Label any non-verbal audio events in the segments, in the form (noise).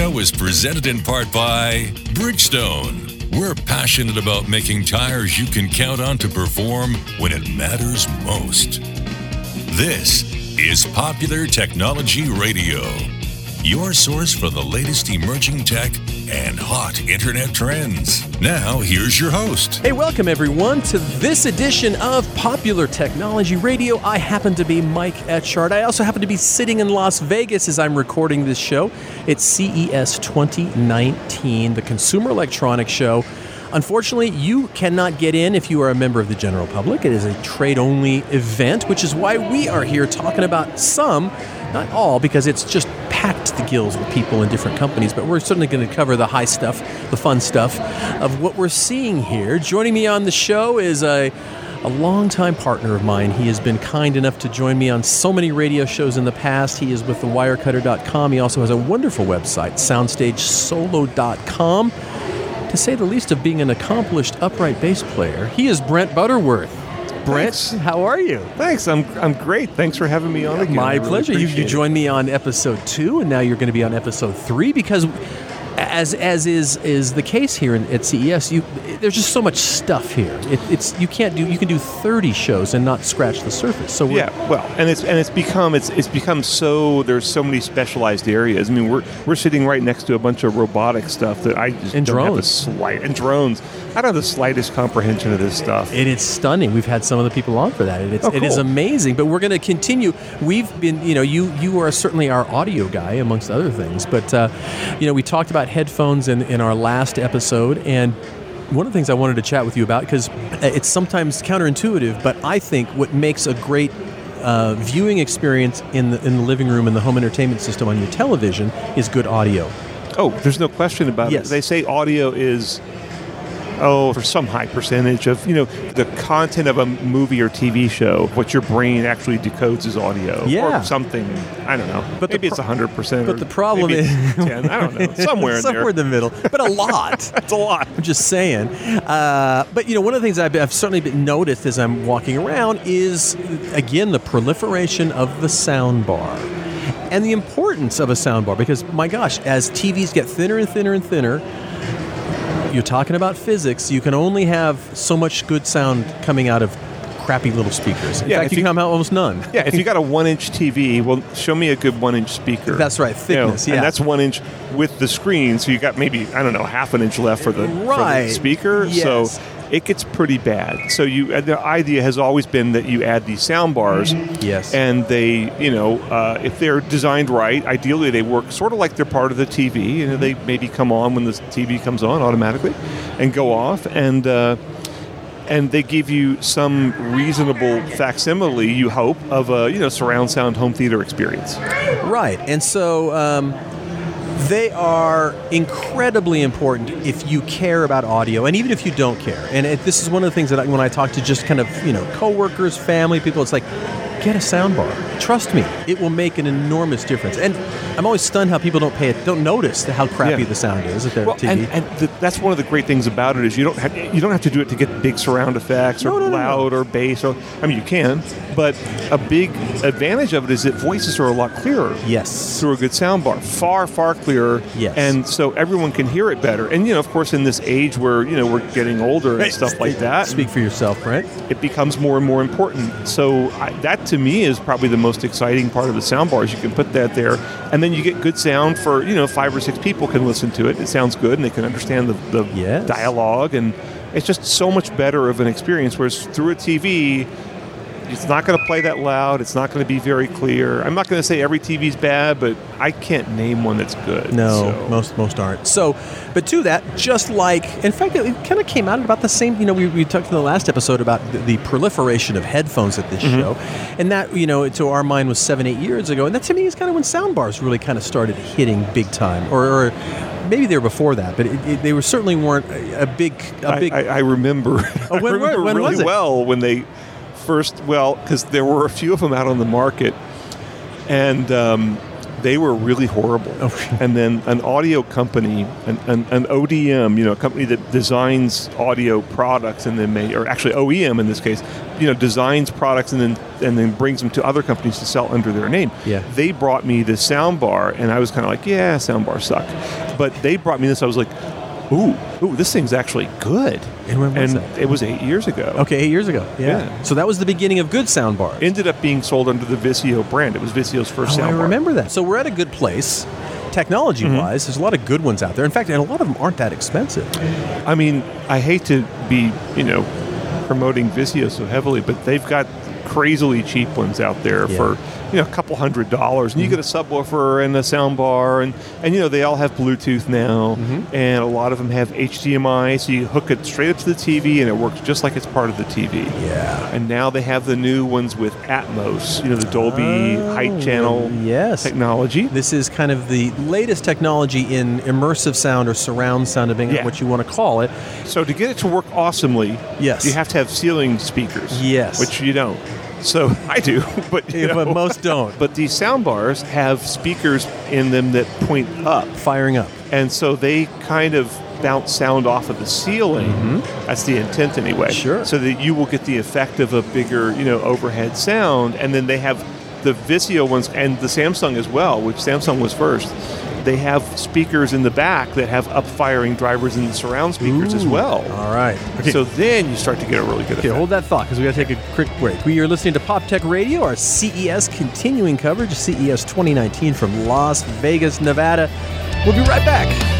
show is presented in part by Bridgestone. We're passionate about making tires you can count on to perform when it matters most. This is Popular Technology Radio, your source for the latest emerging tech and hot internet trends. Now, here's your host. Hey, welcome everyone to this edition of Popular Technology Radio. I happen to be Mike Etchart. I also happen to be sitting in Las Vegas as I'm recording this show. It's CES 2019, the Consumer Electronics Show. Unfortunately, you cannot get in if you are a member of the general public. It is a trade only event, which is why we are here talking about some, not all, because it's just packed the gills with people in different companies. But we're certainly going to cover the high stuff, the fun stuff of what we're seeing here. Joining me on the show is a a longtime partner of mine. He has been kind enough to join me on so many radio shows in the past. He is with thewirecutter.com. He also has a wonderful website, soundstagesolo.com to say the least of being an accomplished upright bass player. He is Brent Butterworth. Brent, Thanks. how are you? Thanks. I'm I'm great. Thanks for having me on again. My really pleasure. You, you joined me on episode two, and now you're going to be on episode three because, as as is is the case here in, at CES, you there's just so much stuff here. It, it's you can't do you can do 30 shows and not scratch the surface. So Yeah, well, and it's and it's become it's it's become so there's so many specialized areas. I mean, we're we're sitting right next to a bunch of robotic stuff that I just And don't have the drones. slight and drones. I don't have the slightest comprehension of this stuff. It is stunning. We've had some of the people on for that. It's, Oh, It is amazing. But we're going to continue. We've been, you know, you you are certainly our audio guy amongst other things. But uh, you know, we talked about headphones in in our last episode, and one of the things I wanted to chat with you about because it's sometimes counterintuitive, but I think what makes a great uh, viewing experience in the in the living room and the home entertainment system on your television is good audio. Oh, there's no question about Yes. it. They say audio is oh for some high percentage of you know the content of a movie or TV show. What your brain actually decodes is audio Yeah. or something. I don't know. But maybe it's pro- hundred percent. but the problem is- ten. I don't know. (laughs) Somewhere in somewhere there. in the middle, but a (laughs) lot. That's a lot. I'm just saying. Uh, but you know, one of the things I've, I've certainly been noticed as I'm walking around is again the proliferation of the sound bar. And the importance of a sound bar, because my gosh, as TVs get thinner and thinner and thinner, you're talking about physics. You can only have so much good sound coming out of crappy little speakers. In Yeah, fact, you you- can come out almost none. (laughs) Yeah, if you got a one-inch TV, well, show me a good one-inch speaker. That's right, You know, thickness, yeah. and that's one inch with the screen. So you got maybe I don't know half an inch left for the, for the Right. speaker. Yes. So it gets pretty bad. So you the idea has always been that you add these sound bars. Yes. And they, you know, uh, if they're designed right, ideally they work sort of like they're part of the TV. You know, they maybe come on when the TV comes on automatically, and go off and. Uh, and they give you some reasonable facsimile, you hope, of a you know surround sound home theater experience. Right. And so um, they are incredibly important if you care about audio and even if you don't care. And it, this is one of the things that I, when I talk to just kind of, you know, coworkers, family, people, it's like, get a soundbar. Trust me, it will make an enormous difference. And I'm always stunned how people don't pay it, don't notice how crappy Yeah. the sound is at their Well, TV. and, and the, that's one of the great things about it is you don't have you don't have to do it to get big surround effects or No, no, no, no. loud or bass. Or I mean, you can, but a big advantage of it is that voices are a lot clearer. yes. Through a good soundbar, far far clearer, Yes. and so everyone can hear it better. And you know, of course, in this age where you know we're getting older and stuff like that, Speak for yourself, Brent. it becomes more and more important. So I, that to me is probably the most exciting part of the sound bars. You can put that there, and then you get good sound for you know five or six people can listen to it. It sounds good, and they can understand the, the Yes. dialogue, and it's just so much better of an experience. Whereas through a TV. It's not going to play that loud. It's not going to be very clear. I'm not going to say every TV's bad, but I can't name one that's good. No, So- most most aren't. So, but to that, just like, in fact, it, kind of came out at about the same. You know, we, we talked in the last episode about the, the proliferation of headphones at this mm-hmm. show, and that you know, to our mind was seven, eight years ago, and that to me is kind of when soundbars really kind of started hitting big time, or. or Maybe they were before that, but it, it, they were certainly weren't a, a big, a I, big. I, I remember. Oh, (laughs) I when- remember when really was it? well when they first. Well, because there were a few of them out on the market, and um, they were really horrible. (laughs) Okay. And then an audio company, an, an, an ODM, you know, a company that designs audio products and then may, or actually OEM in this case, you know, designs products and then and then brings them to other companies to sell under their name. Yeah. They brought me this sound bar, and I was kind of like, yeah, sound bars suck. But they brought me this. I was like, ooh, ooh, this thing's actually good. And when was and that? it was eight years ago. Okay, eight years ago. Yeah. Yeah. So that was the beginning of good sound bars. Ended up being sold under the Vizio brand. It was Vizio's first Oh, I bar. remember that. So we're at a good place. Technology wise, mm-hmm. there's a lot of good ones out there. In fact, and a lot of them aren't that expensive. I mean, I hate to be, you know, promoting Vizio so heavily, but they've got crazily cheap ones out there Yeah. for you know a couple hundred dollars, and you mm-hmm. get a subwoofer and a sound bar, and and you know they all have Bluetooth now, mm-hmm. and a lot of them have HDMI, so you hook it straight up to the TV, and it works just like it's part of the TV. Yeah. And now they have the new ones with Atmos, you know, the Dolby oh, height channel Yes. technology. This is kind of the latest technology in immersive sound or surround sound, depending Yeah. on what you want to call it. So to get it to work awesomely, Yes. you have to have ceiling speakers. Yes. which you don't. So (laughs) I do, (laughs) but Yeah, but most don't. But these sound bars have speakers in them that point up, Firing up. and so they kind of bounce sound off of the ceiling. That's the intent, anyway. Mm-hmm. Sure. So that you will get the effect of a bigger, you know, overhead sound, and then they have the Vizio ones and the Samsung as well, which Samsung was first. They have speakers in the back that have up firing drivers in the surround speakers as well. All right. Okay. So then you start to get a really good Okay, effect. hold that thought because we got to take a quick break. We are listening to Pop Tech Radio, our CES continuing coverage, CES 2019 from Las Vegas, Nevada. We'll be right back.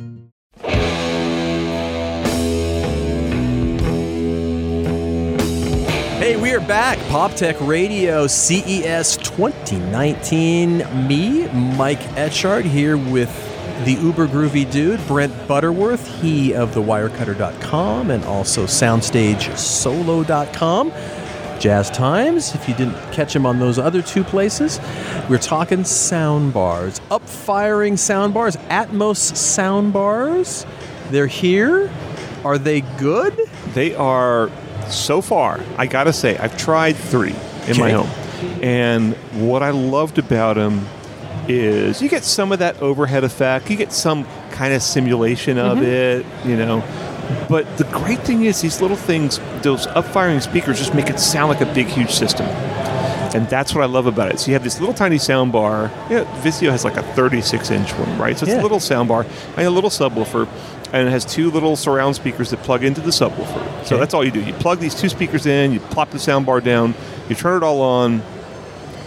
Hey, we are back. Pop Tech Radio CES 2019. Me, Mike Etchart, here with the uber groovy dude, Brent Butterworth, he of the wirecutter.com and also soundstagesolo.com. Jazz Times, if you didn't catch him on those other two places. We're talking sound bars, up firing sound bars, Atmos sound bars. They're here. Are they good? They are so far. I gotta say, I've tried three in my home, and what I loved about them is you get some of that overhead effect. You get some kind of simulation of Mm-hmm. it, you know. But the great thing is these little things, those up-firing speakers, just make it sound like a big, huge system. And that's what I love about it. So you have this little tiny sound bar. Yeah, Vizio has like a 36 inch one, right? So it's Yeah. a little sound bar and a little subwoofer, and it has two little surround speakers that plug into the subwoofer. So that's all you do. You plug these two speakers in, you plop the sound bar down, you turn it all on,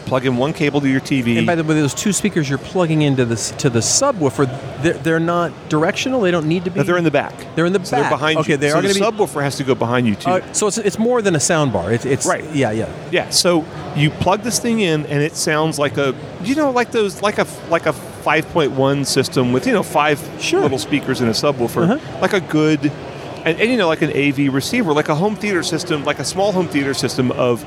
plug in one cable to your TV. And by the way, those two speakers you're plugging into this to the subwoofer, they're, they're not directional. They don't need to be. No, they're in the back. They're in the So back. they're behind Okay, you. they so are the gonna be- subwoofer has to go behind you too. Uh, so it's it's more than a sound bar. It's it's Right. Yeah, yeah. Yeah, so you plug this thing in, and it sounds like a, you know, like those, like a, like a 5.1 system with, you know, five Sure. little speakers and a subwoofer, Uh-huh. like a good, and, and you know, like an AV receiver, like a home theater system, like a small home theater system of,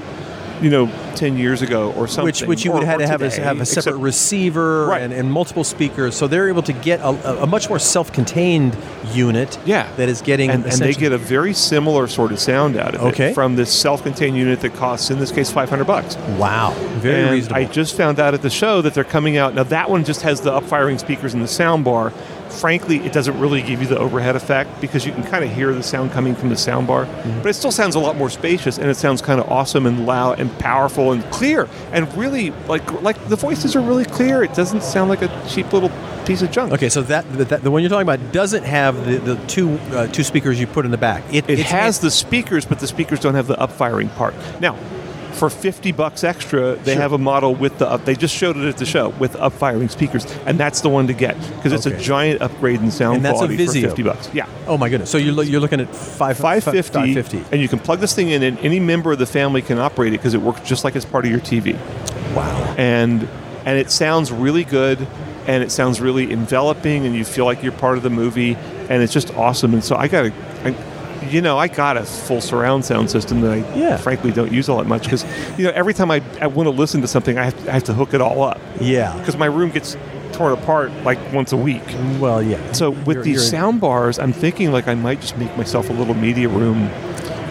you know, 10 years ago or something. Which which you would have or to have a, have a separate except- receiver Right. and, and multiple speakers, so they're able to get a, a- much more self-contained unit. Yeah, that is getting and, and they get a very similar sort of sound out of Okay. it from this self-contained unit that costs, in this case, 500 bucks. wow, very and reasonable. I just found out at the show that they're coming out. Now, that one just has the up-firing speakers and the sound bar. Frankly, it doesn't really give you the overhead effect because you can kind of hear the sound coming from the sound bar. Mm-hmm. But it still sounds a lot more spacious and it sounds kind of awesome and loud and powerful and clear and really like like the voices are really clear. It doesn't sound like a cheap little piece of junk. okay, so that, that the one you're talking about doesn't have the, the two uh, two speakers you put in the back. It it's- has the speakers, but the speakers don't have the up-firing part. Now, for 50 bucks extra, they Sure. have a model with the up. They just showed it at the show with up firing speakers, and that's the one to get because it's Okay. a giant upgrade in sound And that's a quality for 50 bucks. Yeah. Oh my goodness! So you're, lo- you're looking at five 550, 550. and you can plug this thing in, and any member of the family can operate it because it works just like it's part of your TV. Wow. and and it sounds really good and it sounds really enveloping and you feel like you're part of the movie and it's just awesome and so i got a I, you know i got a full surround sound system that i Yeah. frankly don't use all that much because you know every time i, I want to listen to something I have, I have to hook it all up Yeah. because my room gets torn apart like once a week Well, yeah. so with You're- these you're- sound bars i'm thinking like i might just make myself a little media room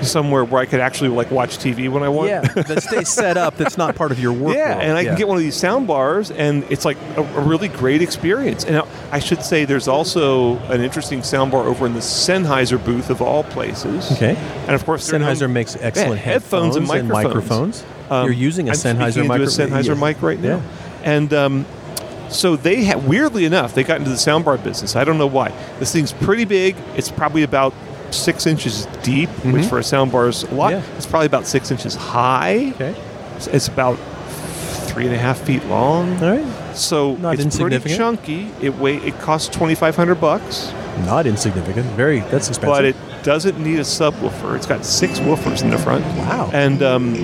somewhere where i could actually like watch tv when i want Yeah, that stays (laughs) set up. That's not part of your work. yeah, world. and I Yeah. can get one of these sound bars, and it's like a, a really great experience. And I should say, there's also an interesting sound bar over in the Sennheiser booth of all places. Okay. and of course, Sennheiser known- makes excellent Yeah, headphones and headphones microphones. Um, You're using a I'm Sennheiser speaking into micro- a Sennheiser yes. mic right now, Yeah. and um, so they ha- weirdly enough they got into the soundbar business. I don't know why. This thing's pretty big. It's probably about six inches deep, which for a soundbar is a lot. Mm-hmm. Yeah. It's probably about six inches high. Okay. It's- It's about three and a half feet long. All right. So Not it's pretty chunky. It weigh it costs twenty five hundred bucks, Not insignificant. Very. That's expensive. but it doesn't need a subwoofer. It's got six woofers in the front. Wow. And um,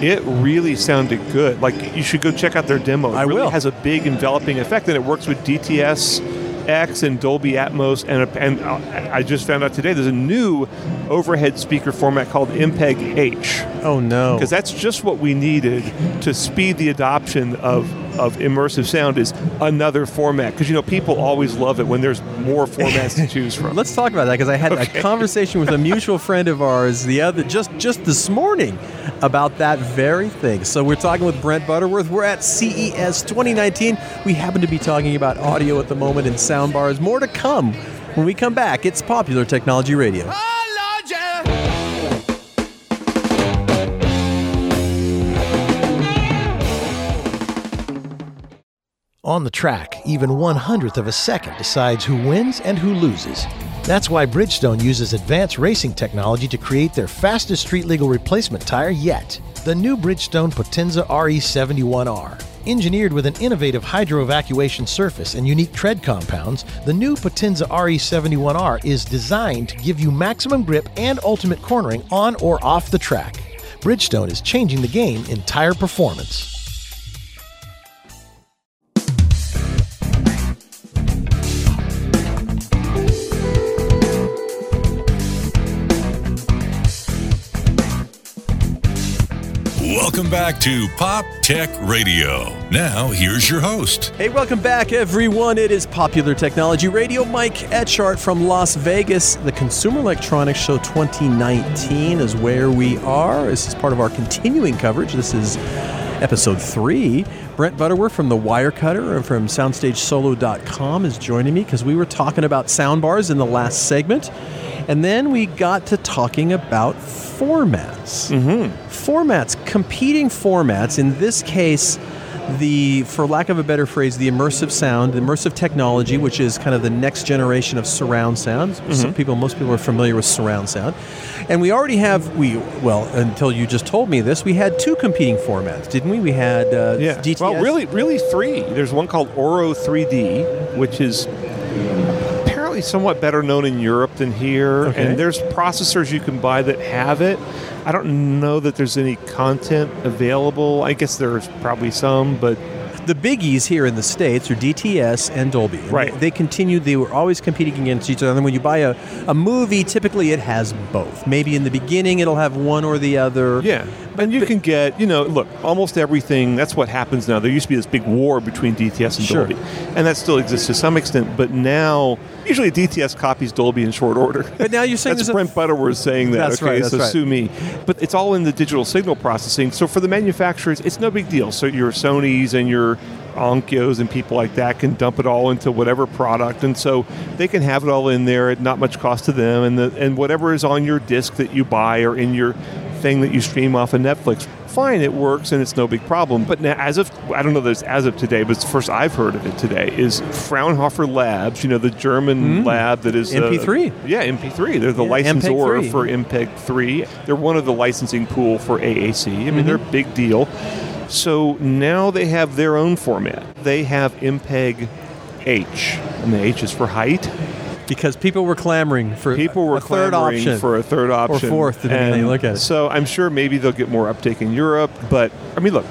it really sounded good. Like you should go check out their demo. It I really will. has a big enveloping effect, and it works with DTS. X and Dolby Atmos, and a, and uh, I just found out today there's a new overhead speaker format called MPEG H oh no. because that's just what we needed to speed the adoption of, of immersive sound is another format because you know people always love it when there's more formats to choose from (laughs) Let's talk about that because I had Okay. a conversation with a mutual friend of ours the other just just this morning about that very thing. So we're talking with Brent Butterworth. We're at CES 2019. We happen to be talking about audio at the moment and sound bars. More to come when we come back. It's Popular Technology Radio. On the track, even one hundredth of a second decides who wins and who loses. That's why Bridgestone uses advanced racing technology to create their fastest street legal replacement tire yet the new Bridgestone Potenza RE71R. Engineered with an innovative hydro evacuation surface and unique tread compounds, the new Potenza RE71R is designed to give you maximum grip and ultimate cornering on or off the track. Bridgestone is changing the game in tire performance. Welcome back to Pop Tech Radio. Now, here's your host. Hey, welcome back, everyone. It is Popular Technology Radio. Mike Etchart from Las Vegas. The Consumer Electronics Show 2019 is where we are. This is part of our continuing coverage. This is episode three. Brent Butterworth from The Wirecutter and from SoundstageSolo.com is joining me because we were talking about soundbars in the last segment. And then we got to talking about formats. Mm-hmm. Formats, competing formats. In this case, the, for lack of a better phrase, the immersive sound, the immersive technology, which is kind of the next generation of surround sound. Some people, most people are familiar with surround sound, and we already have we well until you just told me this, we had two competing formats, didn't we? We had uh, yeah DTS. well really really three there's one called Auro-3D which is apparently somewhat better known in europe than here Okay. and there's processors you can buy that have it i don't know that there's any content available i guess there's probably some but the biggies here in the states are DTS and Dolby. And Right. They, they continued. They were always competing against each other. And when you buy a, a movie, typically it has both. Maybe in the beginning it'll have one or the other. Yeah, and you can get, you know, look, almost everything. That's what happens now. There used to be this big war between DTS and Sure. Dolby, and that still exists to some extent. But now, usually DTS copies Dolby in short order. But now you're saying that's there's a- Brent Butterworth saying that. That's okay, right, that's so right. sue me. But it's all in the digital signal processing. So for the manufacturers, it's no big deal. So your Sony's and your Onkyos and people like that can dump it all into whatever product, and so they can have it all in there at not much cost to them, and the, and whatever is on your disc that you buy or in your thing that you stream off of Netflix. Fine, it works and it's no big problem. But now, as of I don't know that it's as of today, but it's the first I've heard of it today is Fraunhofer Labs. You know, the German lab that is uh, MP3. yeah, MP3. They're the Yeah, licensor MPEG-3. for MPEG 3. They're one of the licensing pool for AAC. I mean, Mm-hmm. they're a big deal. So now they have their own format. They have MPEG H, and the H is for height. Because people were clamoring for People were a third option for a third option, fourth, depending on you look at it. So I'm sure maybe they'll get more uptake in Europe. But I mean, look,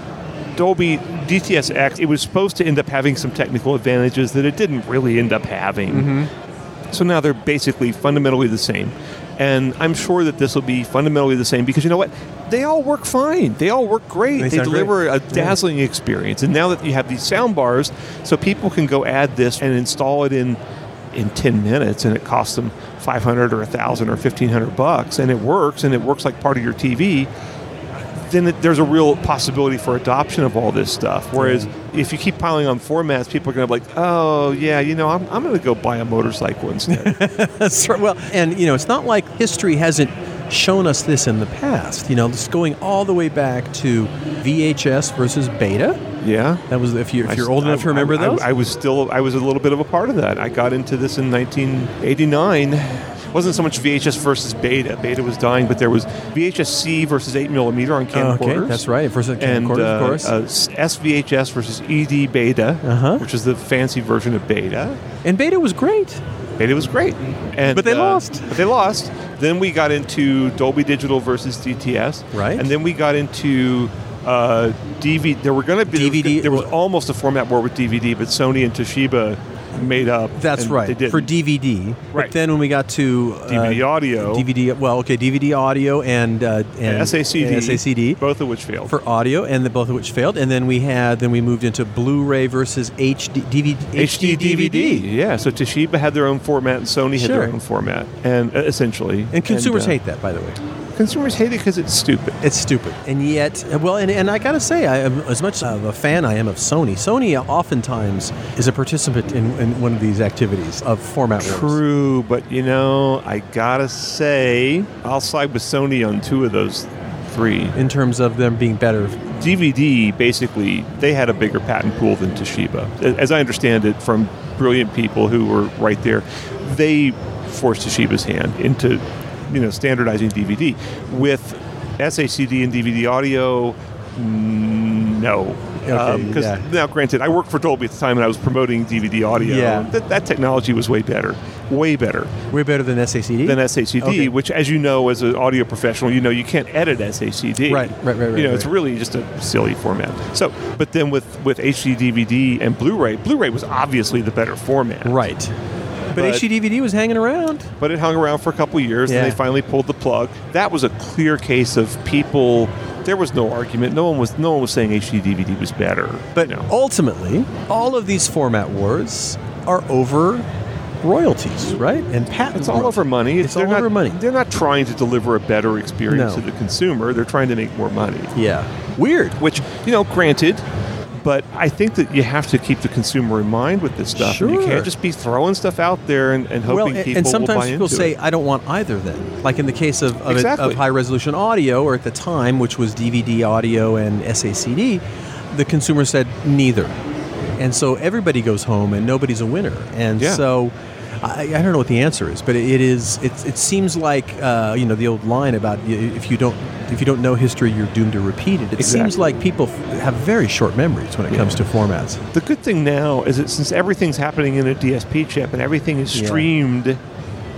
Dolby DTSX. It was supposed to end up having some technical advantages that it didn't really end up having. Mm-hmm. So now they're basically fundamentally the same. And I'm sure that this will be fundamentally the same because you know what? They all work fine. They all work great. They They, deliver great. a dazzling experience. And now that you have these sound bars, so people can go add this and install it in in 10 minutes and it costs them 500 or 1000 or 1500 bucks and it works and it works like part of your TV then it, there's a real possibility for adoption of all this stuff. Whereas if you keep piling on formats, people are going to be like, oh, yeah, you know, I'm, I'm going to go buy a motorcycle instead. (laughs) That's right. Well, and you know, it's not like history hasn't shown us this in the past. You know, this going all the way back to VHS versus Beta. Yeah. That was if you if you're s- old enough to remember I, those. I, I was still, I was a little bit of a part of that. I got into this in 1989. wasn't so much VHS versus Beta. Beta was dying, but there was VHS C versus 8 millimeter on camcorders. okay, that's right. Versus and camcorders, uh, of course. uh, SVHS versus ED Beta, Uh-huh. which is the fancy version of Beta. and Beta was great. Beta was great, and But they uh, lost. But they lost. Then we got into Dolby Digital versus DTS, Right. And then we got into uh, DVD. There were going to be DVD There was almost a format war with DVD, but Sony and Toshiba made up. That's right They did for DVD. Right. But then when we got to uh, DVD audio, DVD, well, okay, DVD audio and uh, and, and SACD, and SACD both of which failed. for audio, and the, both of which failed. And then we had then we moved into Blu-ray versus HD DVD. HD DVD. Yeah, so Toshiba had their own format and Sony had Sure. their own format, and uh, essentially, And consumers uh, hate that, by the way. Consumers hate it because it's stupid. It's stupid, and yet, well, and, and I gotta say, I am as much of a fan I am of Sony. Sony oftentimes is a participant in, in one of these activities of format wars. True, but you know, I gotta say, I'll side with Sony on two of those three. in terms of them being better. DVD, basically, they had a bigger patent pool than Toshiba. As I understand it from brilliant people who were right there, they forced Toshiba's hand into, you know, standardizing DVD. With SACD and DVD audio, mm, no. Okay, Because yeah. now, granted, I worked for Dolby at the time and I was promoting DVD audio. Yeah. That, that technology was way better, way better Way better than SACD. than SACD, Okay. which, as you know, as an audio professional, you know you can't edit SACD. Right, right, right, right, You know, it's right. really just a silly format. So, but then with with HD DVD and Blu-ray, Blu-ray was obviously the better format. right. But, But- HD DVD was hanging around. But it hung around for a couple years, Yeah. and they finally pulled the plug. That was a clear case of people. There was no argument. No one was no one was saying HD DVD was better. But you know. ultimately, all of these format wars are over royalties, right? And patents. It's all royalties. over money. It's they're all not, over money. They're not trying to deliver a better experience No. to the consumer. They're trying to make more money. Yeah. Weird. which you know granted but i think that you have to keep the consumer in mind with this stuff And you can't just be throwing stuff out there and, and hoping well, and- people and sometimes will buy people into say, it. "I don't want either." Then, like in the case of of, it- Exactly. of high resolution audio, or at the time, which was DVD audio and SACD, the consumer said neither, and so everybody goes home and nobody's a winner. And Yeah. so, I, I don't know what the answer is, but it is. It, it seems like uh, you know the old line about if you don't if you don't know history, you're doomed to repeat it. It seems like people f- have very short memories when it comes to formats. the good thing now is that since everything's happening in a dsp chip and everything is Yeah. streamed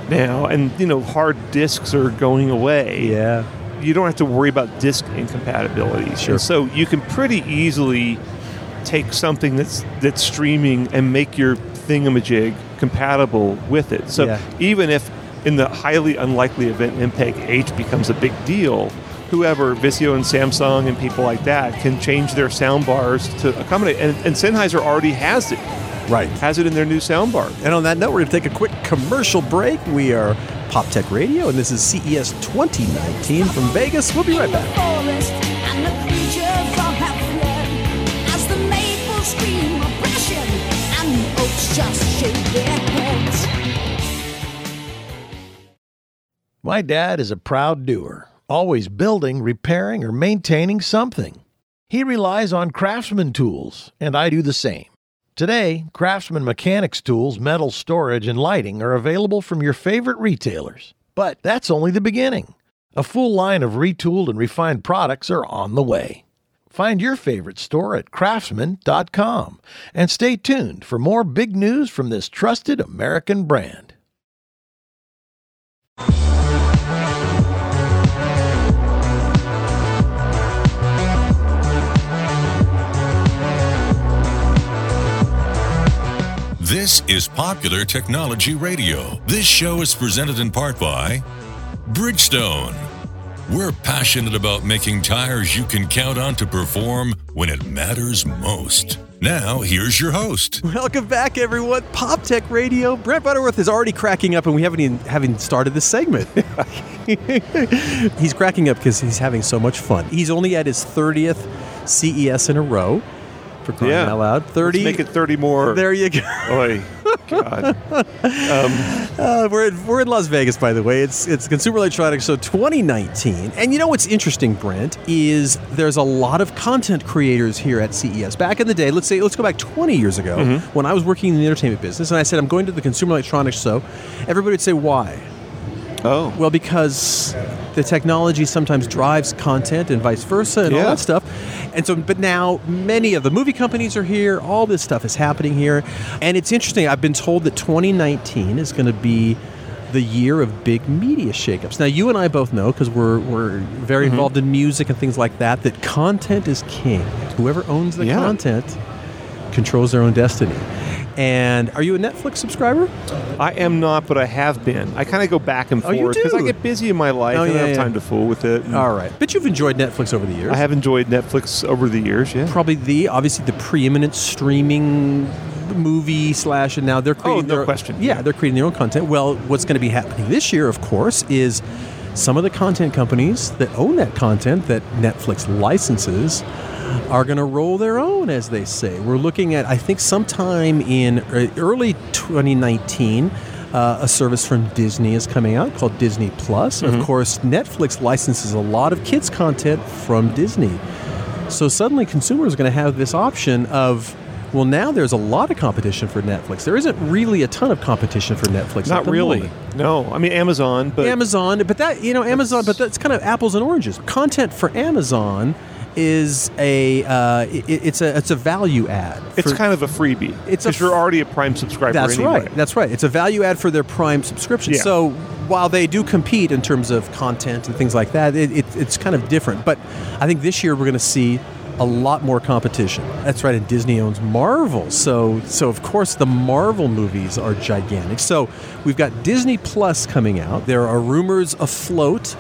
now and you know hard disks are going away Yeah. you don't have to worry about disk incompatibility. Sure. And so you can pretty easily take something that's that's streaming and make your thingamajig compatible with it. So Yeah. even if in the highly unlikely event MPEG H becomes a big deal, whoever, Vizio and Samsung and people like that, can change their sound bars to accommodate. And, and Sennheiser already has it, Right. has it in their new sound bar. And on that note, we're going to take a quick commercial break. We are Pop Tech Radio, and this is CES 2019 from Vegas. We'll be right back. My dad is a proud doer. always building, repairing, or maintaining something. He relies on Craftsman tools, and I do the same. Today, Craftsman mechanics tools, metal storage, and lighting are available from your favorite retailers. But that's only the beginning. A full line of retooled and refined products are on the way. Find your favorite store at craftsman.com and stay tuned for more big news from this trusted American brand. This is Popular Technology Radio. This show is presented in part by Bridgestone. We're passionate about making tires you can count on to perform when it matters most. Now, here's your host. Welcome back, everyone. Pop Tech Radio. Brent Butterworth is already cracking up, and we haven't even haven't started this segment. (laughs) he's cracking up because he's having so much fun. He's only at his 30th CES in a row. For crying Yeah. out loud. 30. Let's make it 30 more. There you go. Oy, God. (laughs) Uh, we're, in, we're in Las Vegas, by the way. It's it's Consumer Electronics Show 2019. And you know what's interesting, Brent, is there's a lot of content creators here at CES. Back in the day, let's say let's go back 20 years ago Mm-hmm. when I was working in the entertainment business, and I said I'm going to the Consumer Electronics Show. Everybody would say why? Oh. Well, because the technology sometimes drives content and vice versa and all that stuff. And so, but now many of the movie companies are here. All this stuff is happening here. And it's interesting. I've been told that 2019 is going to be the year of big media shakeups. Now, you and I both know, because we're, we're very Mm-hmm. involved in music and things like that, that content is king. Whoever owns the Yeah. content controls their own destiny. And are you a Netflix subscriber? I am not, but I have been. I kind of go back and Oh, forth because I get busy in my life. Oh, and I yeah, don't have yeah. time to fool with it. All right. But you've enjoyed Netflix over the years. I have enjoyed Netflix over the years. Yeah. probably the obviously the preeminent streaming movie slash and now they're creating Oh, no their, question. yeah they're creating their own content well what's going to be happening this year of course is some of the content companies that own that content that netflix licenses are going to roll their own as they say we're looking at i think sometime in uh, early 2019 uh, a service from Disney is coming out called Disney Plus. Of course, Netflix licenses a lot of kids' content from Disney. So suddenly consumers are going to have this option of, well, now there's a lot of competition for Netflix. There isn't really a ton of competition for Netflix. Not really. moment. No. I mean, Amazon, but Amazon, but that you know, Amazon, but that's kind of apples and oranges. Content for Amazon is a uh, it, it's a it's a value add. it's kind of a freebie. It's because you're already a Prime subscriber That's anyway. right. That's right. It's a value add for their Prime subscription. Yeah. So while they do compete in terms of content and things like that, it, it, it's kind of different. But I think this year we're going to see a lot more competition. That's right. And Disney owns Marvel, so so of course the Marvel movies are gigantic. So we've got Disney Plus coming out. There are rumors afloat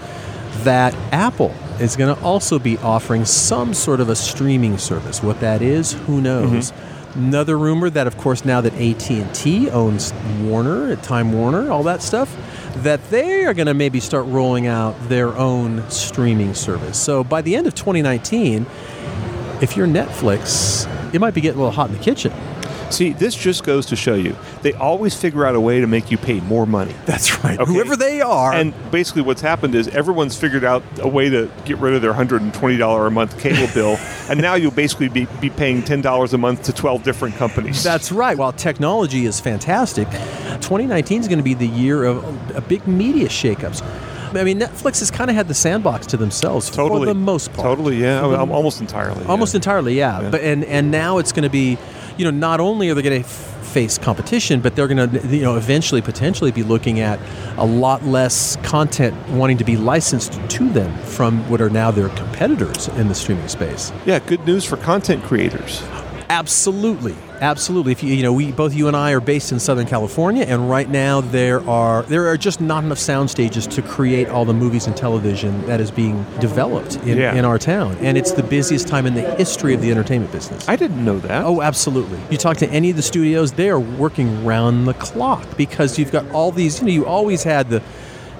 that Apple is going to also be offering some sort of a streaming service. What that is, who knows. Mm-hmm. Another rumor that, of course, now that AT and T owns Warner, Time Warner, all that stuff, that they are going to maybe start rolling out their own streaming service. So by the end of 2019, if you're Netflix, it might be getting a little hot in the kitchen. See, this just goes to show you they always figure out a way to make you pay more money. That's right. Okay. Whoever they are, And basically, what's happened is everyone's figured out a way to get rid of their $120 a month cable bill, (laughs) and now you'll basically be, be paying $10 a month to 12 different companies. That's right. While technology is fantastic, 2019 is going to be the year of a big media shakeups. I mean, Netflix has kind of had the sandbox to themselves totally. for the most part. Totally, yeah. For the- Al- almost entirely. yeah. Almost entirely, yeah. Yeah. But and and now it's going to be, you know, not only are they going to f- face competition, but they're going to, you know, eventually potentially be looking at a lot less content wanting to be licensed to them from what are now their competitors in the streaming space. Yeah, good news for content creators. Absolutely, absolutely. If you, you know, we both you and I are based in Southern California, and right now there are there are just not enough sound stages to create all the movies and television that is being developed in, Yeah. in our town, and it's the busiest time in the history of the entertainment business. I didn't know that. Oh, absolutely. You talk to any of the studios, they are working round the clock because you've got all these, you know, you always had the,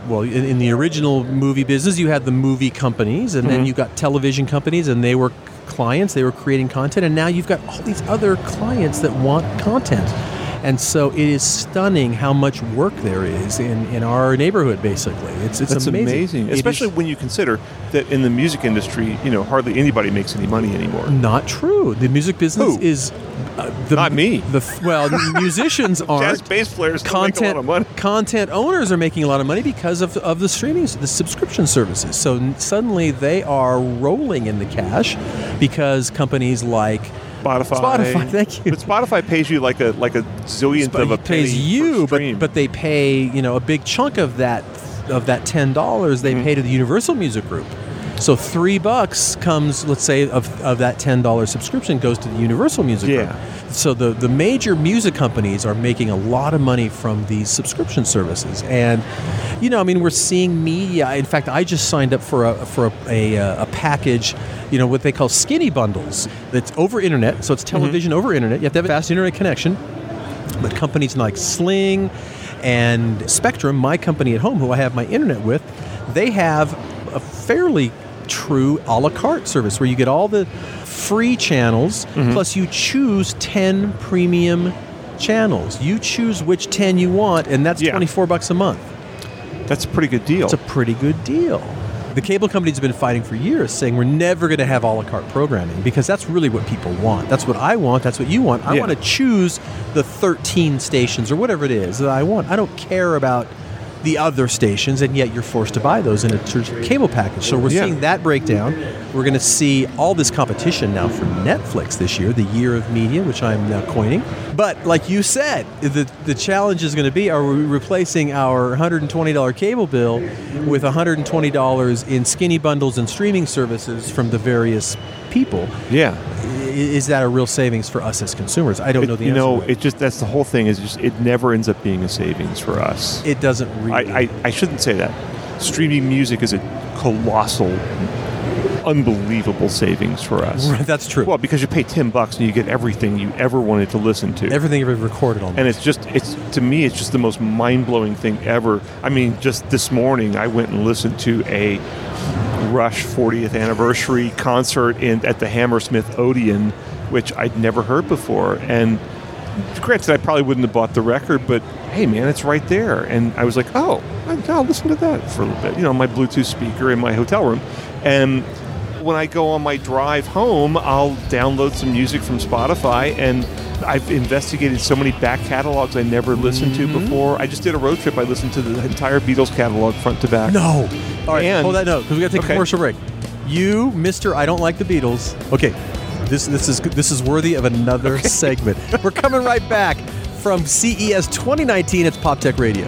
well, in, in the original movie business, you had the movie companies and then mm-hmm. you got television companies and they were clients, they were creating content, and now you've got all these other clients that want content. And so it is stunning how much work there is in, in our neighborhood. Basically, it's it's That's amazing. amazing, especially when you consider that in the music industry, you know, hardly anybody makes any money anymore. not true. The music business Who? is uh, the, Not me. The well, (laughs) musicians aren't. bass players still make a content lot of money. content owners are making a lot of money because of, of the streaming the subscription services so suddenly they are rolling in the cash because companies like Spotify. Spotify, (laughs) thank you. But Spotify pays you like a like a zillionth of a penny. it pays you but but they pay you know a big chunk of that of that ten dollars Mm-hmm. they pay to the Universal Music Group so three bucks comes let's say of, of that ten dollar subscription goes to the Universal Music Yeah. Group so the, the major music companies are making a lot of money from these subscription services and you know i mean we're seeing media in fact i just signed up for a for a, a, a package you know what they call skinny bundles that's over internet so it's mm-hmm. television over internet you have to have a fast internet connection but companies like Sling and Spectrum, my company at home, who I have my internet with, they have a fairly true a la carte service where you get all the free channels mm-hmm. plus you choose 10 premium channels. You choose which 10 you want and that's Yeah. 24 bucks a month. That's a pretty good deal. It's a pretty good deal. The cable companies have been fighting for years, saying we're never going to have a la carte programming because that's really what people want. That's what I want. That's what you want. I Yeah. want to choose the 13 stations or whatever it is that I want. I don't care about the other stations, and yet you're forced to buy those in a cable package. So we're Yeah. seeing that breakdown. We're going to see all this competition now for Netflix this year, the year of media, which I'm now coining. But like you said, the, the challenge is going to be are we replacing our $120 cable bill with $120 in skinny bundles and streaming services from the various people? yeah. Is that a real savings for us as consumers? I don't It- know the you answer. know, to it just that's the whole thing. Is just it never ends up being a savings for us. it doesn't really. I, I, I shouldn't say that. Streaming music is a colossal, unbelievable savings for us. Right, (laughs) That's true. Well, because you pay ten bucks and you get everything you ever wanted to listen to. Everything you ever recorded on and it's just it's to me it's just the most mind-blowing thing ever i mean just this morning i went and listened to a rush 40th anniversary concert in at the hammersmith odeon which i'd never heard before. And granted i probably wouldn't have bought the record but hey man it's right there. And i was like oh i'll listen to that for a little bit you know my bluetooth speaker in my hotel room. And when I go on my drive home, I'll download some music from Spotify, and I've investigated so many back catalogs I never listened Mm-hmm. to before. I just did a road trip. I listened to the entire Beatles catalog front to back. No. All right, And- hold that note because we got to take Okay. a commercial break. You, Mister, I don't like the Beatles. Okay, this this is this is worthy of another segment. We're coming right back from CES 2019. It's Pop Tech Radio.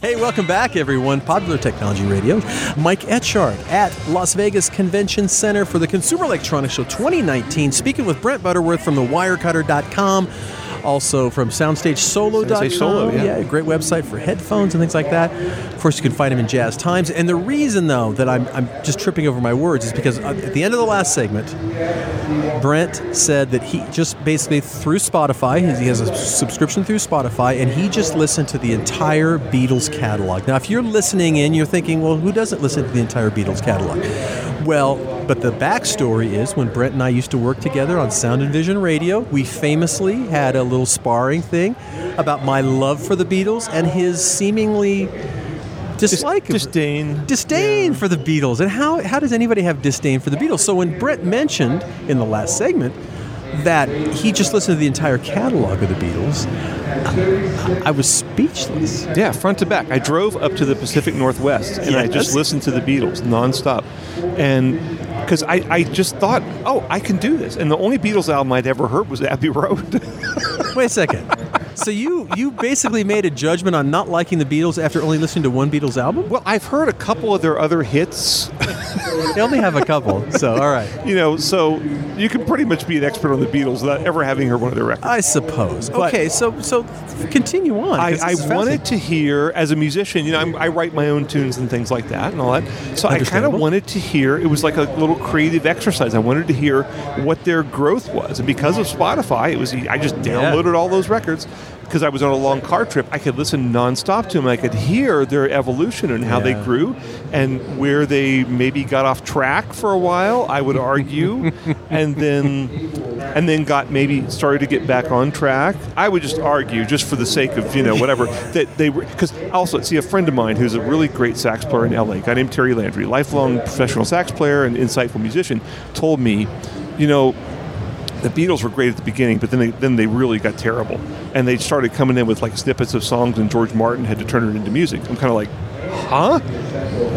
Hey, welcome back, everyone. Popular Technology Radio. Mike Etchart at Las Vegas Convention Center for the Consumer Electronics Show 2019, speaking with Brent Butterworth from the Wirecutter.com. Also from SoundstageSolo.com. Soundstage Solo, yeah. a great website for headphones and things like that. Of course, you can find him in Jazz Times. And the reason, though, that I'm, I'm just tripping over my words is because at the end of the last segment, Brent said that he just basically through Spotify, he has a subscription through Spotify, and he just listened to the entire Beatles catalog. Now, if you're listening in, you're thinking, well, who doesn't listen to the entire Beatles catalog? Well, but the backstory is when Brent and I used to work together on Sound and Vision Radio, we famously had a little sparring thing about my love for the Beatles and his seemingly dislike of disdain. disdain for the Beatles. And how, how does anybody have disdain for the Beatles? So when Brett mentioned in the last segment that he just listened to the entire catalog of the Beatles, I, I was speechless. Yeah, front to back. I drove up to the Pacific Northwest and I just listened to the Beatles nonstop. And because I, I just thought, oh, I can do this. And the only Beatles album I'd ever heard was Abbey Road. (laughs) Wait a second. So you you basically made a judgment on not liking the Beatles after only listening to one Beatles album? Well, I've heard a couple of their other hits, (laughs) They only have a couple, so all right. you know, so you can pretty much be an expert on the Beatles without ever having heard one of their records. I suppose. Okay, so so continue on. I, I wanted to hear, as a musician, you know, I'm, I write my own tunes and things like that and all that. So I kind of wanted to hear, it was like a little creative exercise. I wanted to hear what their growth was. And because of Spotify, it was, I just downloaded all those records because I was on a long car trip. I could listen nonstop to them. I could hear their evolution and how they grew and where they maybe got off track for a while, I would argue, (laughs) and then and then got maybe started to get back on track. I would just argue, just for the sake of you know whatever, (laughs) that they were because also see a friend of mine who's a really great sax player in LA, a guy named Terry Landry, lifelong professional sax player and insightful musician, told me, you know. The Beatles were great at the beginning, but then they then they really got terrible, and they started coming in with like snippets of songs, and George Martin had to turn it into music. I'm kind of like, huh? (laughs)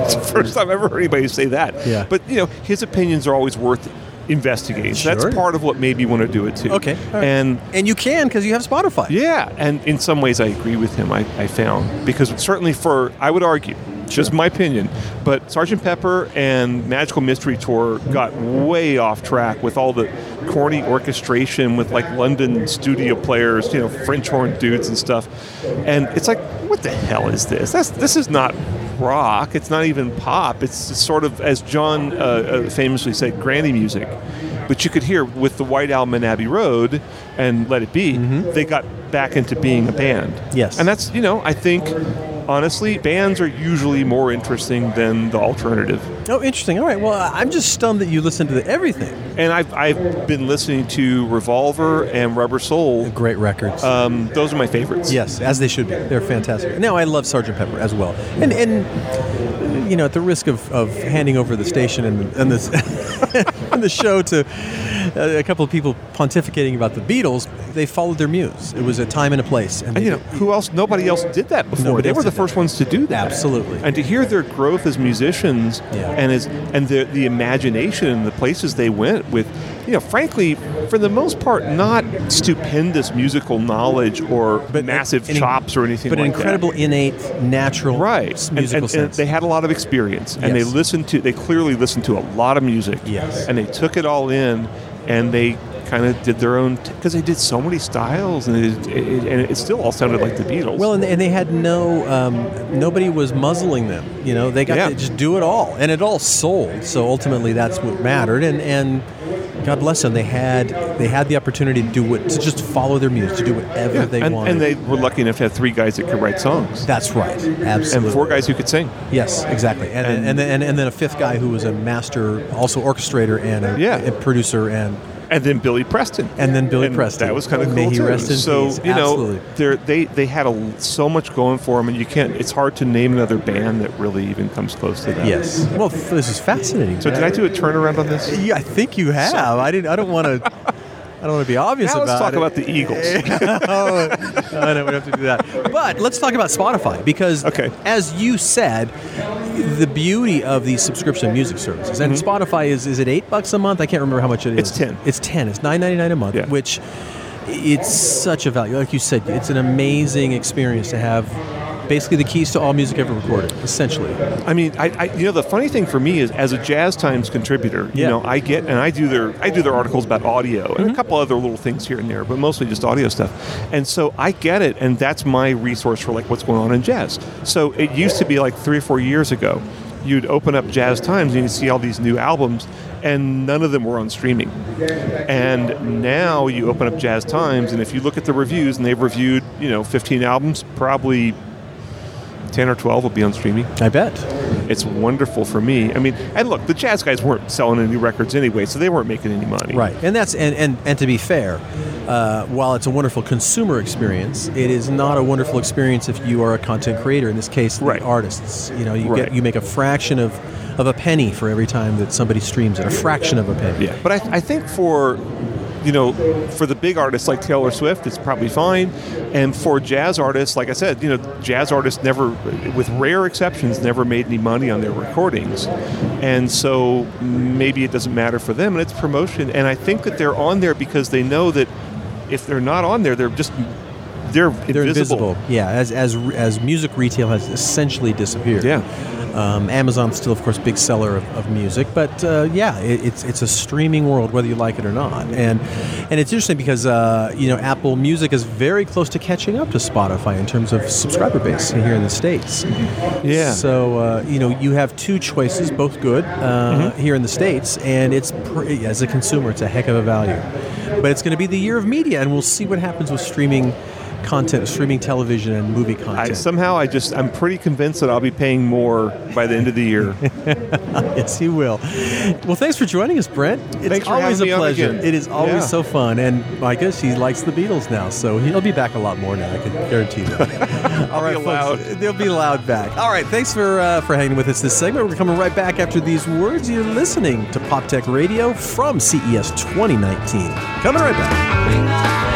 It's the first time I've ever heard anybody say that. Yeah. But you know, his opinions are always worth investigating. Sure. that's part of what made me want to do it too. Okay, right. And and you can because you have Spotify. yeah, and in some ways I agree with him. I, I found because certainly for I would argue, just my opinion, but Sergeant Pepper and Magical Mystery Tour got way off track with all the corny orchestration with like London studio players, you know, French horn dudes and stuff. And it's like, what the hell is this? That's this is not rock. It's not even pop. It's sort of, as John uh, uh, famously said, granny music. But you could hear with the White Album and Abbey Road and Let It Be, they got back into being a band. Yes. And that's, you know, I think, honestly, bands are usually more interesting than the alternative. Oh, interesting. All right. Well, I'm just stunned that you listen to the, everything. And I've, I've been listening to Revolver and Rubber Soul. Great records. Um, those are my favorites. Yes, as they should be. They're fantastic. Now, I love Sergeant Pepper as well. And, and you know, at the risk of, of handing over the station and, and, this, (laughs) (laughs) and the show to uh, a couple of people pontificating about the Beatles, they followed their muse. It was a time and a place. And, And you know, who else? Nobody else did that before. They were the first that. ones to do that. Absolutely. And to hear their growth as musicians Yeah. and as and the the imagination and the places they went with, you know, frankly, for the most part, not stupendous musical knowledge or But massive an- chops or anything but like an incredible, that. innate, natural Right, and, musical and- and sense. they had a lot of experience, and they listened to. They clearly listened to a lot of music. Yes. and they took it all in, and they kind of did their own because they did so many styles, and it, it, and it still all sounded like the Beatles. Well, and, and they had no, um, nobody was muzzling them. You know, they got Yeah. to just do it all, and it all sold. So ultimately, that's what mattered. And and God bless them, they had they had the opportunity to do what to just follow their muse, to do whatever Yeah, they and, wanted. and they were lucky enough to have three guys that could write songs that's right, absolutely. and four guys who could sing. Yes, exactly. And And- and, then, and and then a fifth guy who was a master, also orchestrator and a, Yeah. a producer and And then Billy Preston. And then Billy And Preston. That was kind of cool May he too. rest in so peace. you know, they they had a, so much going for them, and you can't. It's hard to name another band that really even comes close to that. yes. Well, this is fascinating. So did I do a turnaround on this? Yeah, I think you have. I didn't. I don't want to. (laughs) I don't want to be obvious Now about let's talk it. about the Eagles. (laughs) oh, we don't have to do that. But let's talk about Spotify because, Okay. as you said, the beauty of these subscription music services and Spotify is is it eight bucks a month? I can't remember how much it is. Mm-hmm. It's 10. It's ten. It's nine ninety nine a month, Yeah. which it's such a value. Like you said, it's an amazing experience to have. Basically, the keys to all music ever recorded, essentially. I mean, I, I you know the funny thing for me is as a Jazz Times contributor, you Yeah. know, I get and I do their I do their articles about audio and a mm-hmm. couple other little things here and there, but mostly just audio stuff. And so I get it, and that's my resource for like what's going on in jazz. So it used to be like three or four years ago, you'd open up Jazz Times and you'd see all these new albums, and none of them were on streaming. And now you open up Jazz Times, and if you look at the reviews, and they've reviewed you know 15 albums, probably 10 or 12 will be on streaming I bet. it's wonderful for me. I mean, and look, the jazz guys weren't selling any records anyway, so they weren't making any money. Right, and that's and and, and to be fair, uh, while it's a wonderful consumer experience, it is not a wonderful experience if you are a content creator. In this case, the Right. artists. You know, you Right. get you make a fraction of of a penny for every time that somebody streams it. A fraction of a penny. Yeah, but I, I think for you know, for the big artists like Taylor Swift, it's probably fine. And for jazz artists, like I said, you know, jazz artists never, with rare exceptions, never made any money on their recordings. And so maybe it doesn't matter for them, and it's promotion. And I think that they're on there because they know that if they're not on there, they're just they're, They're invisible. Yeah, as as as music retail has essentially disappeared. Yeah. Um, Amazon's still, of course, big seller of, of music, but uh, yeah, it, it's it's a streaming world, whether you like it or not. And and it's interesting because uh, you know Apple Music is very close to catching up to Spotify in terms of subscriber base here in the states. Yeah. So uh, you know you have two choices, both good uh, here in the states, and it's as a consumer, it's a heck of a value. But it's going to be the year of media, and we'll see what happens with streaming content, streaming television, and movie I, content. somehow I just I'm pretty convinced that I'll be paying more by the end of the year. (laughs) yes, you will. Well, thanks for joining us, Brent. It's Thanks always a pleasure. It is always Yeah. so fun. And Micah, she likes the Beatles now, so he'll be back a lot more now. I can guarantee that. (laughs) All right, be folks, loud. they'll be loud back. All right, thanks for uh, for hanging with us this segment. We're coming right back after these words. You're listening to Pop Tech Radio from CES 2019. Coming right back.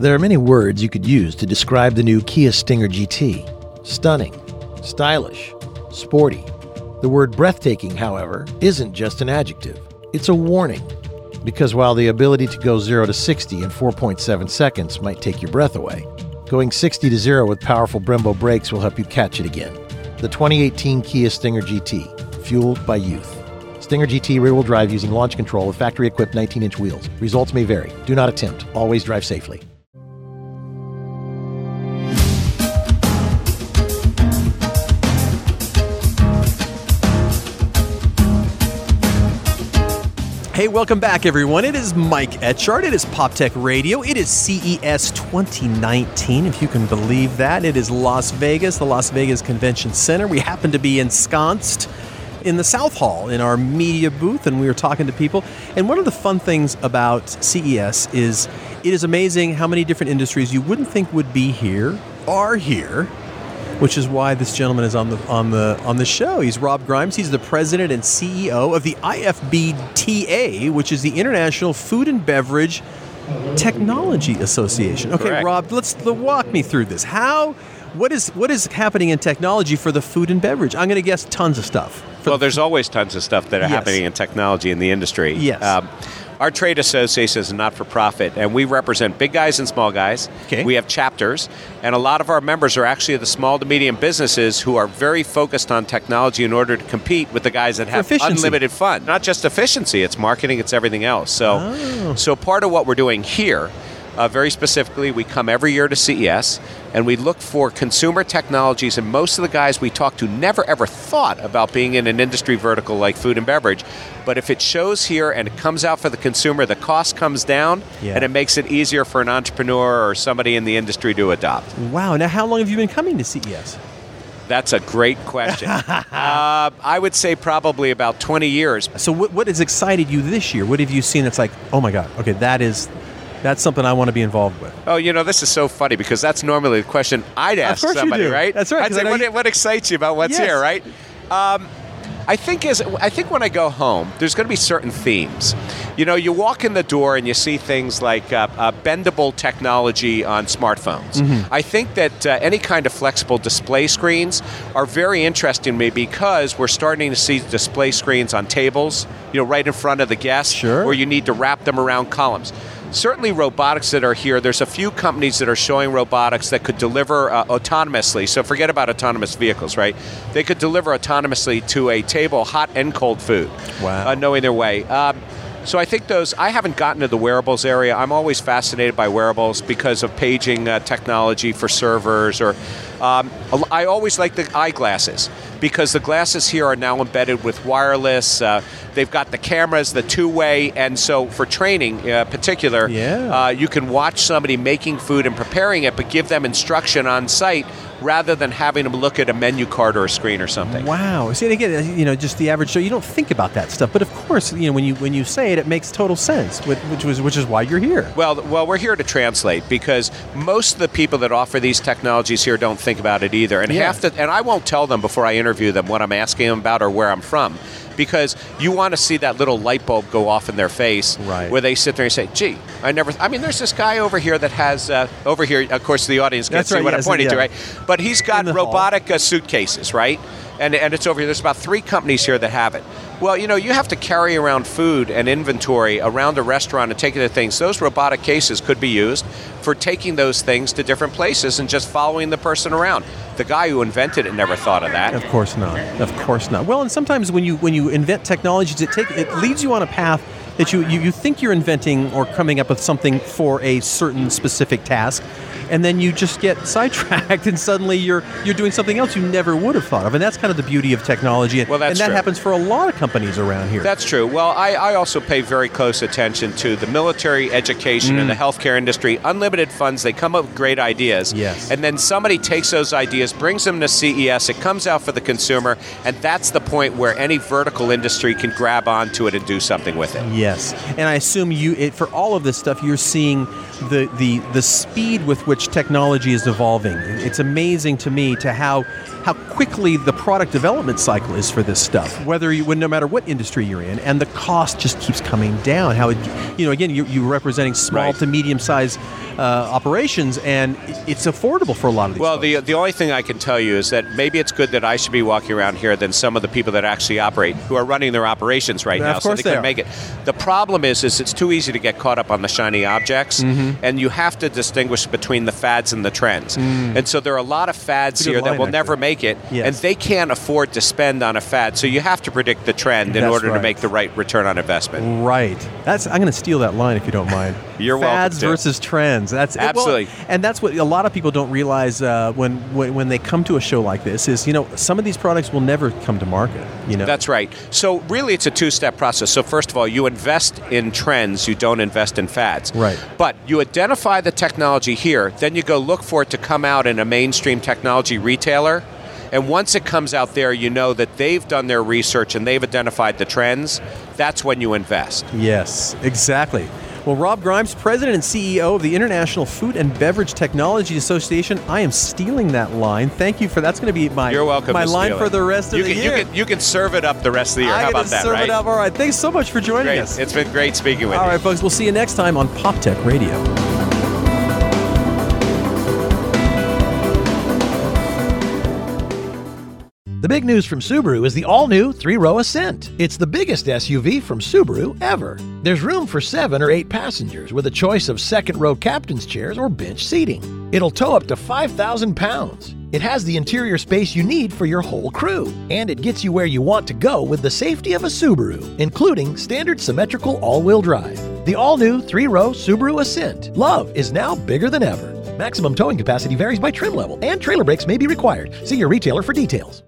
There are many words you could use to describe the new Kia Stinger GT stunning, stylish, sporty. The word breathtaking, however, isn't just an adjective, it's a warning. Because while the ability to go 0 to 60 in 4.7 seconds might take your breath away, going 60 to 0 with powerful Brembo brakes will help you catch it again. The 2018 Kia Stinger GT, fueled by youth. Stinger GT rear wheel drive using launch control with factory equipped 19 inch wheels. Results may vary. Do not attempt. Always drive safely. Hey, welcome back, everyone. It is Mike Etchart. It is Pop Tech Radio. It is CES 2019, if you can believe that. It is Las Vegas, the Las Vegas Convention Center. We happen to be ensconced in the South Hall in our media booth, and we were talking to people. And one of the fun things about CES is it is amazing how many different industries you wouldn't think would be here are here which is why this gentleman is on the on the on the show. He's Rob Grimes. He's the president and CEO of the IFBTA, which is the International Food and Beverage Technology Association. Okay, Correct. Rob, let's walk me through this. How what is what is happening in technology for the food and beverage? I'm going to guess tons of stuff. Well, the- there's always tons of stuff that are Yes. happening in technology in the industry. Yes. Um, our trade association is not for profit, and we represent big guys and small guys. Okay. We have chapters, and a lot of our members are actually the small to medium businesses who are very focused on technology in order to compete with the guys that have unlimited fun. Not just efficiency; it's marketing, it's everything else. So, Oh. so part of what we're doing here. Uh, very specifically, we come every year to CES and we look for consumer technologies. And most of the guys we talk to never ever thought about being in an industry vertical like food and beverage. But if it shows here and it comes out for the consumer, the cost comes down Yeah. and it makes it easier for an entrepreneur or somebody in the industry to adopt. wow. Now, how long have you been coming to CES? That's a great question. (laughs) uh, I would say probably about 20 years. So, what, what has excited you this year? What have you seen that's like, oh my god, okay, that is that's something I want to be involved with. Oh, you know, this is so funny because that's normally the question I'd ask somebody, right? That's right, I'd say, what, what excites you about what's Yes. here, right? Um, I think is I think when I go home, there's going to be certain themes. You know, you walk in the door and you see things like uh, uh, bendable technology on smartphones. Mm-hmm. I think that uh, any kind of flexible display screens are very interesting to me because we're starting to see display screens on tables. You know, right in front of the guest, Sure. where you need to wrap them around columns. Certainly, robotics that are here, there's a few companies that are showing robotics that could deliver uh, autonomously. So, forget about autonomous vehicles, right? They could deliver autonomously to a table hot and cold food, Wow. uh, knowing their way. Um, so, I think those, I haven't gotten to the wearables area. I'm always fascinated by wearables because of paging uh, technology for servers, or um, I always like the eyeglasses because the glasses here are now embedded with wireless. Uh, they've got the cameras, the two-way, and so for training, uh, particular, Yeah. uh, you can watch somebody making food and preparing it, but give them instruction on site rather than having them look at a menu card or a screen or something. Wow. See, and again, you know, just the average Joe, you don't think about that stuff, but of course, you know, when you when you say it, it makes total sense, which, which was which is why you're here. Well, well, we're here to translate because most of the people that offer these technologies here don't think about it either, and Yeah. half the, and I won't tell them before I interview them what I'm asking them about or where I'm from, because you want to see that little light bulb go off in their face, Right. Where they sit there and say, "Gee, I never." I mean, there's this guy over here that has uh, over here. Of course, the audience can't That's see right, what yes, I'm pointing to, right? But he's got robotic uh, suitcases, right? And, and it's over here. There's about three companies here that have it. Well, you know, you have to carry around food and inventory around a restaurant and taking the things. Those robotic cases could be used for taking those things to different places and just following the person around. The guy who invented it never thought of that. Of course not. Of course not. Well, and sometimes when you when you invent technologies, it take it leads you on a path that you, you, you think you're inventing or coming up with something for a certain specific task, and then you just get sidetracked (laughs) and suddenly you're you're doing something else you never would have thought of. And that's kind of the beauty of technology. Well, that's and that true. happens for a lot of companies around here. That's true. Well, I, I also pay very close attention to the military education and the mm. healthcare industry. Unlimited funds, they come up with great ideas. Yes. And then somebody takes those ideas, brings them to CES, it comes out for the consumer, and that's the point where any vertical industry can grab onto it and do something with it. Yes, and I assume you it, for all of this stuff, you're seeing the, the the speed with which technology is evolving. It's amazing to me to how how quickly the product development cycle is for this stuff. Whether you, when no matter what industry you're in, and the cost just keeps coming down. How it, you know, again, you, you're representing small Right. to medium sized uh, operations, and it's affordable for a lot of these. Well, folks. the, the only thing I can tell you is that maybe it's good that I should be walking around here than some of the people that actually operate, who are running their operations right now, so they they can make it. The problem is, is it's too easy to get caught up on the shiny objects, Mm-hmm. and you have to distinguish between the fads and the trends. And so there are a lot of fads It's a good here that will never actually. Make it, Yes. and they can't afford to spend on a fad. So you have to predict the trend in That's order right. to make the right return on investment. Right. That's I'm going to steal that line if you don't mind. (laughs) You're welcome Fads versus trends. That's well, Absolutely. and that's what a lot of people don't realize uh, when, when when they come to a show like this is you know some of these products will never come to market. You know. That's right. So really, it's a two-step process. So first of all, you invest in trends. You don't invest in fads. Right. But you identify the technology here. Then you go look for it to come out in a mainstream technology retailer. And once it comes out there, you know that they've done their research and they've identified the trends. That's when you invest. Yes, exactly. Well, Rob Grimes, President and CEO of the International Food and Beverage Technology Association, I am stealing that line. Thank you for that's going to be my You're welcome. my line for the rest of you the can, year. You can, you can serve it up the rest of the year. I'm How about that, serve right? it up. All right. Thanks so much for joining Great. us. It's been great speaking with All you. All right, folks. We'll see you next time on Pop Tech Radio. The big news from Subaru is the all new three row Ascent. It's the biggest SUV from Subaru ever. There's room for seven or eight passengers with a choice of second row captain's chairs or bench seating. It'll tow up to 5,000 pounds. It has the interior space you need for your whole crew, and it gets you where you want to go with the safety of a Subaru, including standard symmetrical all wheel drive. The all new three row Subaru Ascent. Love is now bigger than ever. Maximum towing capacity varies by trim level, and trailer brakes may be required. See your retailer for details.